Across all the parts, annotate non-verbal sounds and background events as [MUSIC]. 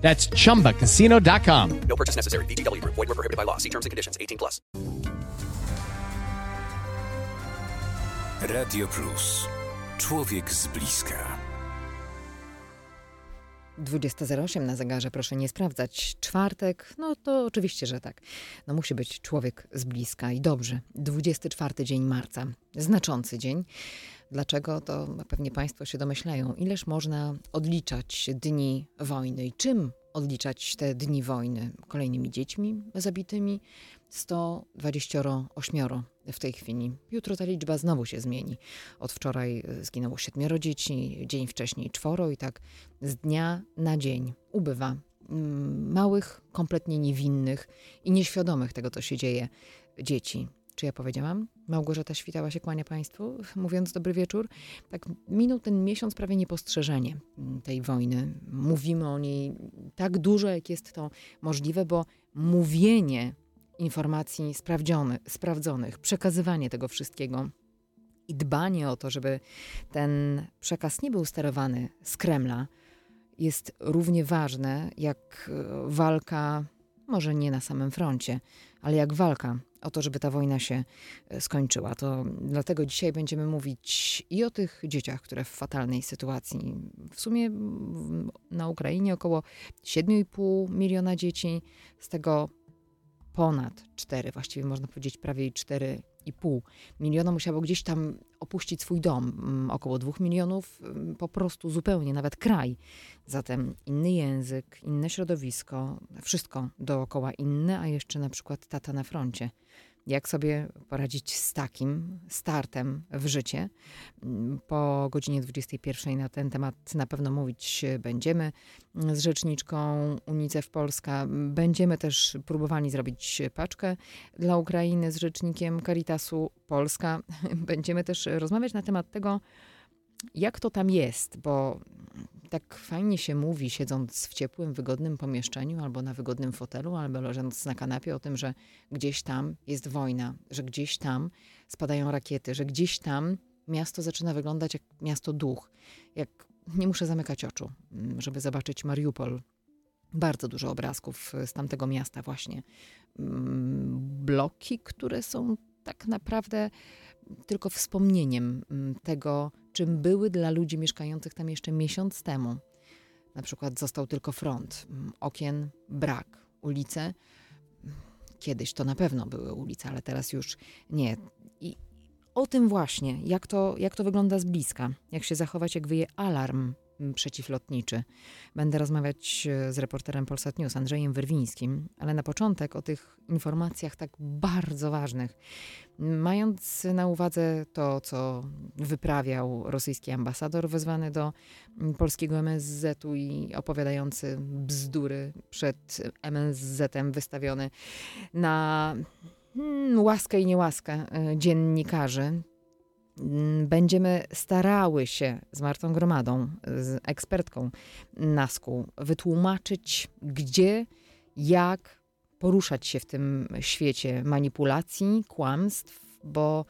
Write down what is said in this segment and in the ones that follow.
That's chumbacasino.com. No purchase necessary. VGW Group. Void were prohibited by law. See terms and conditions. 18 plus. Radio Plus. Człowiek z bliska. 20.08 na zegarze, proszę nie sprawdzać. Czwartek, no to oczywiście, że tak. No musi być człowiek z bliska i dobrze. 24 dzień marca, znaczący dzień. Dlaczego? To pewnie Państwo się domyślają. Ileż można odliczać dni wojny i czym odliczać te dni wojny? Kolejnymi dziećmi zabitymi? 128 w tej chwili. Jutro ta liczba znowu się zmieni. Od wczoraj zginęło siedmioro dzieci, dzień wcześniej czworo i tak z dnia na dzień ubywa mm, małych, kompletnie niewinnych i nieświadomych tego, co się dzieje, dzieci. Czy ja powiedziałam? Małgorzata Świtała się kłania Państwu, [LAUGHS] mówiąc dobry wieczór. Tak minął ten miesiąc prawie niepostrzeżenie tej wojny. Mówimy o niej tak dużo, jak jest to możliwe, bo mówienie informacji sprawdzonych, przekazywanie tego wszystkiego i dbanie o to, żeby ten przekaz nie był sterowany z Kremla, jest równie ważne jak walka, może nie na samym froncie, ale jak walka o to, żeby ta wojna się skończyła. To dlatego dzisiaj będziemy mówić i o tych dzieciach, które w fatalnej sytuacji, w sumie na Ukrainie około 7,5 miliona dzieci, z tego ponad 4, właściwie można powiedzieć prawie 4,5 miliona musiało gdzieś tam opuścić swój dom. Około 2 milionów po prostu zupełnie, nawet kraj. Zatem inny język, inne środowisko, wszystko dookoła inne, a jeszcze na przykład tata na froncie. Jak sobie poradzić z takim startem w życie? Po godzinie 21 na ten temat na pewno mówić będziemy z rzeczniczką UNICEF Polska. Będziemy też próbowali zrobić paczkę dla Ukrainy z rzecznikiem Caritasu Polska. [LAUGHS] Będziemy też rozmawiać na temat tego, jak to tam jest, bo tak fajnie się mówi, siedząc w ciepłym, wygodnym pomieszczeniu, albo na wygodnym fotelu, albo leżąc na kanapie, o tym, że gdzieś tam jest wojna, że gdzieś tam spadają rakiety, że gdzieś tam miasto zaczyna wyglądać jak miasto duch. Jak nie muszę zamykać oczu, żeby zobaczyć Mariupol. Bardzo dużo obrazków z tamtego miasta, właśnie. Bloki, które są tak naprawdę tylko wspomnieniem tego, czym były dla ludzi mieszkających tam jeszcze miesiąc temu. Na przykład został tylko front, okien brak, ulice. Kiedyś to na pewno były ulice, ale teraz już nie. I o tym właśnie, jak to, jak to wygląda z bliska, jak się zachować, jak wyje alarm przeciwlotniczy. Będę rozmawiać z reporterem Polsat News, Andrzejem Wyrwińskim, ale na początek o tych informacjach tak bardzo ważnych. Mając na uwadze to, co wyprawiał rosyjski ambasador wezwany do polskiego MSZ-u i opowiadający bzdury przed MSZ-em wystawiony na hmm, łaskę i niełaskę dziennikarzy, będziemy starały się z Martą Gromadą, z ekspertką NASKU, wytłumaczyć, gdzie, jak poruszać się w tym świecie manipulacji, kłamstw, bo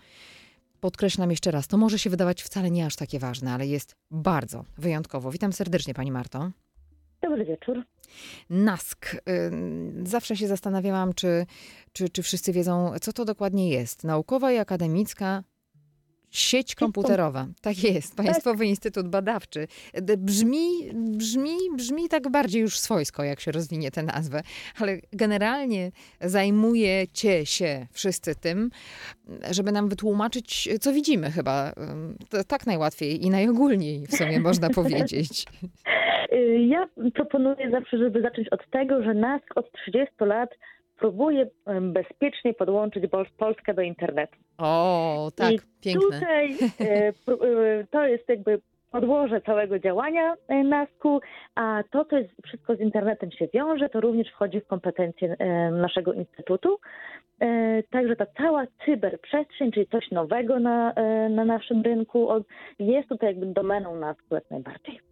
podkreślam jeszcze raz, to może się wydawać wcale nie aż takie ważne, ale jest bardzo wyjątkowo. Witam serdecznie, Pani Marto. Dobry wieczór. NASK. Zawsze się zastanawiałam, czy, czy, czy wszyscy wiedzą, co to dokładnie jest. Naukowa i akademicka Sieć komputerowa, tak jest, Państwowy tak. Instytut Badawczy. Brzmi, brzmi, brzmi tak bardziej już swojsko, jak się rozwinie tę nazwę, ale generalnie zajmujecie się wszyscy tym, żeby nam wytłumaczyć, co widzimy chyba. To tak najłatwiej i najogólniej w sumie [LAUGHS] można powiedzieć. Ja proponuję zawsze, żeby zacząć od tego, że NASK od 30 lat próbuje bezpiecznie podłączyć Polskę do internetu. O, tak, I piękne. Tutaj e, [LAUGHS] e, to jest jakby podłoże całego działania e, NASK-u, a to, co jest, wszystko z internetem się wiąże, to również wchodzi w kompetencje naszego instytutu. Także ta cała cyberprzestrzeń, czyli coś nowego na, na naszym rynku, jest tutaj jakby domeną NASK-u jak najbardziej.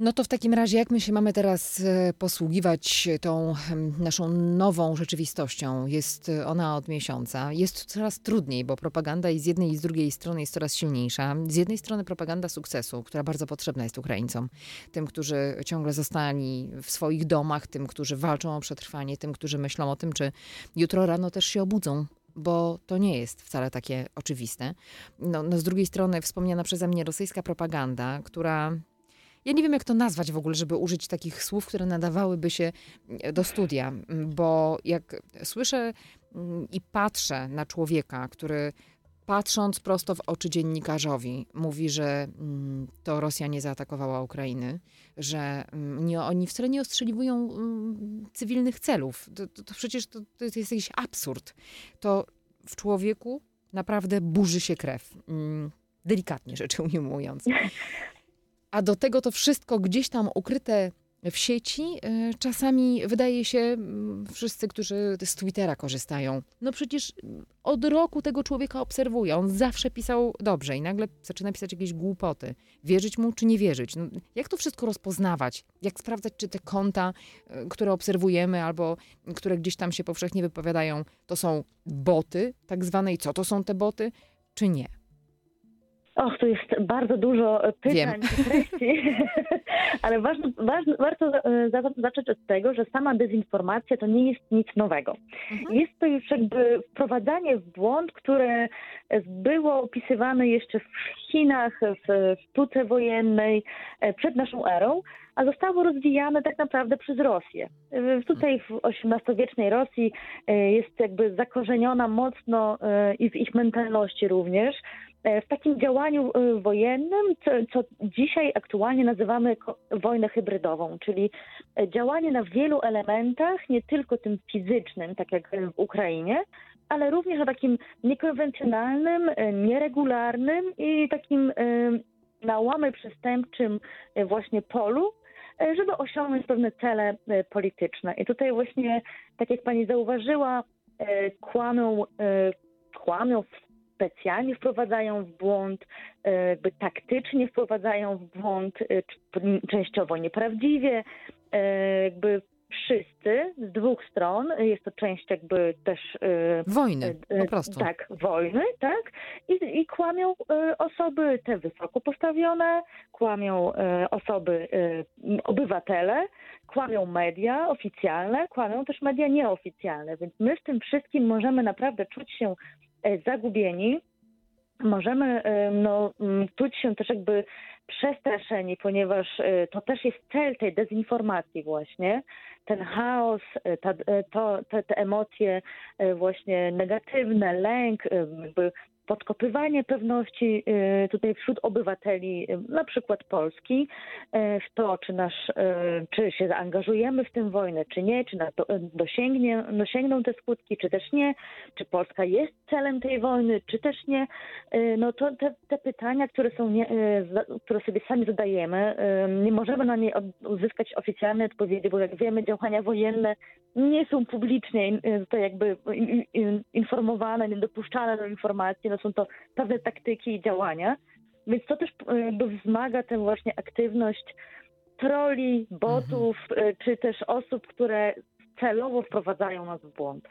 No to w takim razie, jak my się mamy teraz e, posługiwać tą em, naszą nową rzeczywistością? Jest e, ona od miesiąca. Jest coraz trudniej, bo propaganda i z jednej i z drugiej strony jest coraz silniejsza. Z jednej strony propaganda sukcesu, która bardzo potrzebna jest Ukraińcom. Tym, którzy ciągle zostali w swoich domach, tym, którzy walczą o przetrwanie, tym, którzy myślą o tym, czy jutro rano też się obudzą. Bo to nie jest wcale takie oczywiste. No, no z drugiej strony wspomniana przeze mnie rosyjska propaganda, która ja nie wiem, jak to nazwać w ogóle, żeby użyć takich słów, które nadawałyby się do studia, bo jak słyszę mm, i patrzę na człowieka, który patrząc prosto w oczy dziennikarzowi, mówi, że mm, to Rosja nie zaatakowała Ukrainy, że mm, nie, oni wcale nie ostrzeliwują mm, cywilnych celów. To, to, to przecież to, to jest jakiś absurd. To w człowieku naprawdę burzy się krew. Mm, Delikatnie rzecz ujmując. [LAUGHS] A do tego to wszystko gdzieś tam ukryte w sieci, e, czasami wydaje się, wszyscy, którzy z Twittera korzystają, no przecież od roku tego człowieka obserwuję. On zawsze pisał dobrze i nagle zaczyna pisać jakieś głupoty. Wierzyć mu czy nie wierzyć? No, jak to wszystko rozpoznawać? Jak sprawdzać, czy te konta, e, które obserwujemy albo które gdzieś tam się powszechnie wypowiadają, to są boty tak zwane i co to są te boty, czy nie? Och, tu jest bardzo dużo e, pytań i treści, [LAUGHS] ale ważne, ważne, warto e, za- zacząć od tego, że sama dezinformacja to nie jest nic nowego. Jest to już jakby wprowadzanie w błąd, które było opisywane jeszcze w Chinach, w sztuce wojennej e, przed naszą erą, a zostało rozwijane tak naprawdę przez Rosję. Tutaj w XVIII-wiecznej Rosji jest jakby zakorzeniona mocno i w ich mentalności również w takim działaniu e, wojennym, co, co dzisiaj aktualnie nazywamy wojnę hybrydową, czyli e, działanie na wielu elementach, nie tylko tym fizycznym, tak jak w Ukrainie, ale również na takim niekonwencjonalnym, e, nieregularnym i takim e, na łamy przestępczym e, właśnie polu, e, żeby osiągnąć pewne cele e, polityczne. I tutaj właśnie, tak jak pani zauważyła, e, kłamią, e, kłamią specjalnie wprowadzają w błąd, e, jakby taktycznie wprowadzają w błąd, e, częściowo nieprawdziwie, e, jakby wszyscy z dwóch stron, jest to część jakby też e, Wojny, e, po prostu. Tak, wojny, tak. I, i kłamią e, osoby te wysoko postawione, kłamią osoby, obywatele, kłamią media oficjalne, kłamią też media nieoficjalne. Więc my w tym wszystkim możemy naprawdę czuć się e, zagubieni. Możemy e, no, m, czuć się też jakby przestraszeni, ponieważ e, to też jest cel tej dezinformacji właśnie. Ten chaos, e, ta, to, te, te emocje właśnie negatywne, lęk, jakby podkopywanie pewności e, tutaj wśród obywateli, e, na przykład Polski, e, w to, czy, nasz, czy się zaangażujemy w tę wojnę, czy nie, czy e, dosięgnie, dosięgną te skutki, czy też nie, czy Polska jest celem tej wojny, czy też nie. No to te, te pytania, które, są nie, które sobie sami zadajemy, nie możemy na nie uzyskać oficjalnej odpowiedzi, bo jak wiemy, działania wojenne nie są publicznie to jakby in- in- informowane, niedopuszczane do informacji, no są to pewne taktyki i działania. Więc to też e, jakby wzmaga tę właśnie aktywność troli, botów, e, czy też osób, które celowo wprowadzają nas w błąd.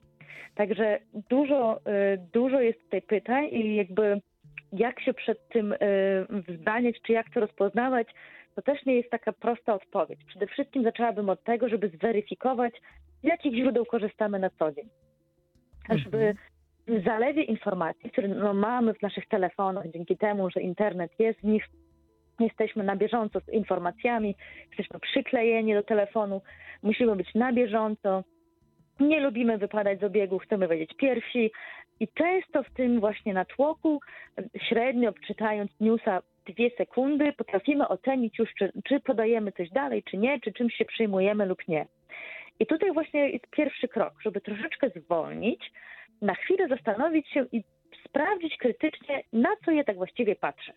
Także dużo, e, dużo jest tutaj pytań i jakby jak się przed tym wzbraniać, czy jak to rozpoznawać, to też nie jest taka prosta odpowiedź. Przede wszystkim zaczęłabym od tego, żeby zweryfikować, z jakich źródeł korzystamy na co dzień. Żeby w zalewie informacji, które no, mamy w naszych telefonach, dzięki temu, że internet jest w nich, jesteśmy na bieżąco z informacjami, jesteśmy przyklejeni do telefonu, musimy być na bieżąco, nie lubimy wypadać z obiegu, chcemy wiedzieć pierwsi i często w tym właśnie natłoku, średnio czytając newsa dwie sekundy, potrafimy ocenić już, czy, czy podajemy coś dalej, czy nie, czy czymś się przyjmujemy lub nie. I tutaj właśnie jest pierwszy krok, żeby troszeczkę zwolnić, na chwilę zastanowić się i sprawdzić krytycznie, na co ja tak właściwie patrzę.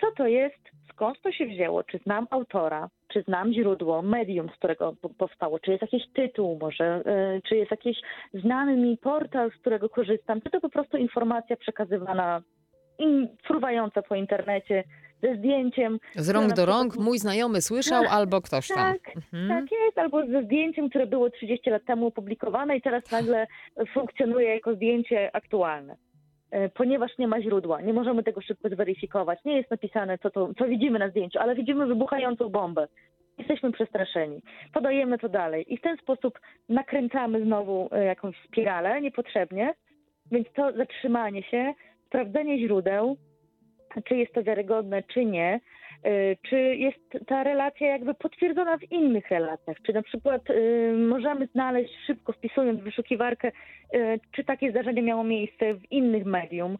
co to jest, skąd to się wzięło, czy znam autora, czy znam źródło, medium, z którego po- powstało, czy jest jakiś tytuł może, y, czy jest jakiś znany mi portal, z którego korzystam, czy to po prostu informacja przekazywana, fruwająca po internecie, ze zdjęciem. Z rąk do rąk mój znajomy słyszał Tak, albo ktoś tam. Tak, Mhm. tak jest, albo ze zdjęciem, które było 30 lat temu opublikowane i teraz nagle funkcjonuje jako zdjęcie aktualne. E, Ponieważ nie ma źródła, nie możemy tego szybko zweryfikować. Nie jest napisane, co, to, co widzimy na zdjęciu, ale widzimy wybuchającą bombę. Jesteśmy przestraszeni. Podajemy to dalej i w ten sposób nakręcamy znowu e, jakąś spiralę niepotrzebnie. Więc to zatrzymanie się, sprawdzenie źródeł, czy jest to wiarygodne, czy nie, y, czy jest ta relacja jakby potwierdzona w innych relacjach, czy na przykład y, możemy znaleźć szybko wpisując w wyszukiwarkę, y, czy takie zdarzenie miało miejsce w innych medium.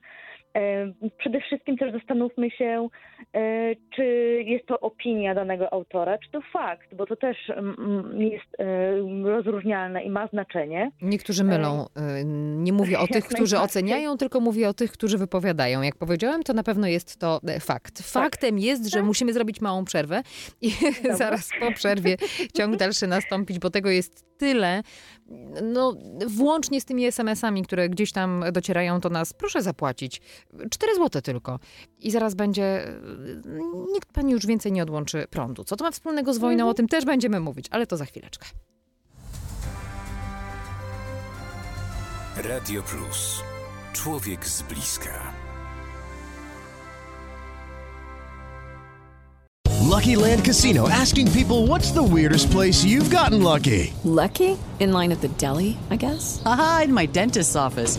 Przede wszystkim też zastanówmy się, y, czy jest to opinia danego autora, czy to fakt, bo to też mm, jest y, rozróżnialne i ma znaczenie. Niektórzy mylą. Y, Nie mówię o [LAUGHS] tych, którzy oceniają, tylko mówię o tych, którzy wypowiadają. Jak powiedziałem, to na pewno jest to e, fakt. Faktem jest, że musimy zrobić małą przerwę i [LAUGHS] zaraz po przerwie [LAUGHS] ciąg dalszy nastąpić, bo tego jest tyle. No, włącznie z tymi SMS-ami, które gdzieś tam docierają do nas, proszę zapłacić. 4 zł tylko. I zaraz będzie. Nikt pani już więcej nie odłączy prądu. Co to ma wspólnego z wojną? O tym też będziemy mówić, ale to za chwileczkę. Radio Plus. Człowiek z bliska. Lucky Land Casino asking people what's the weirdest place you've gotten lucky? Lucky? In line at the deli, I guess? Aha, in my dentist's office.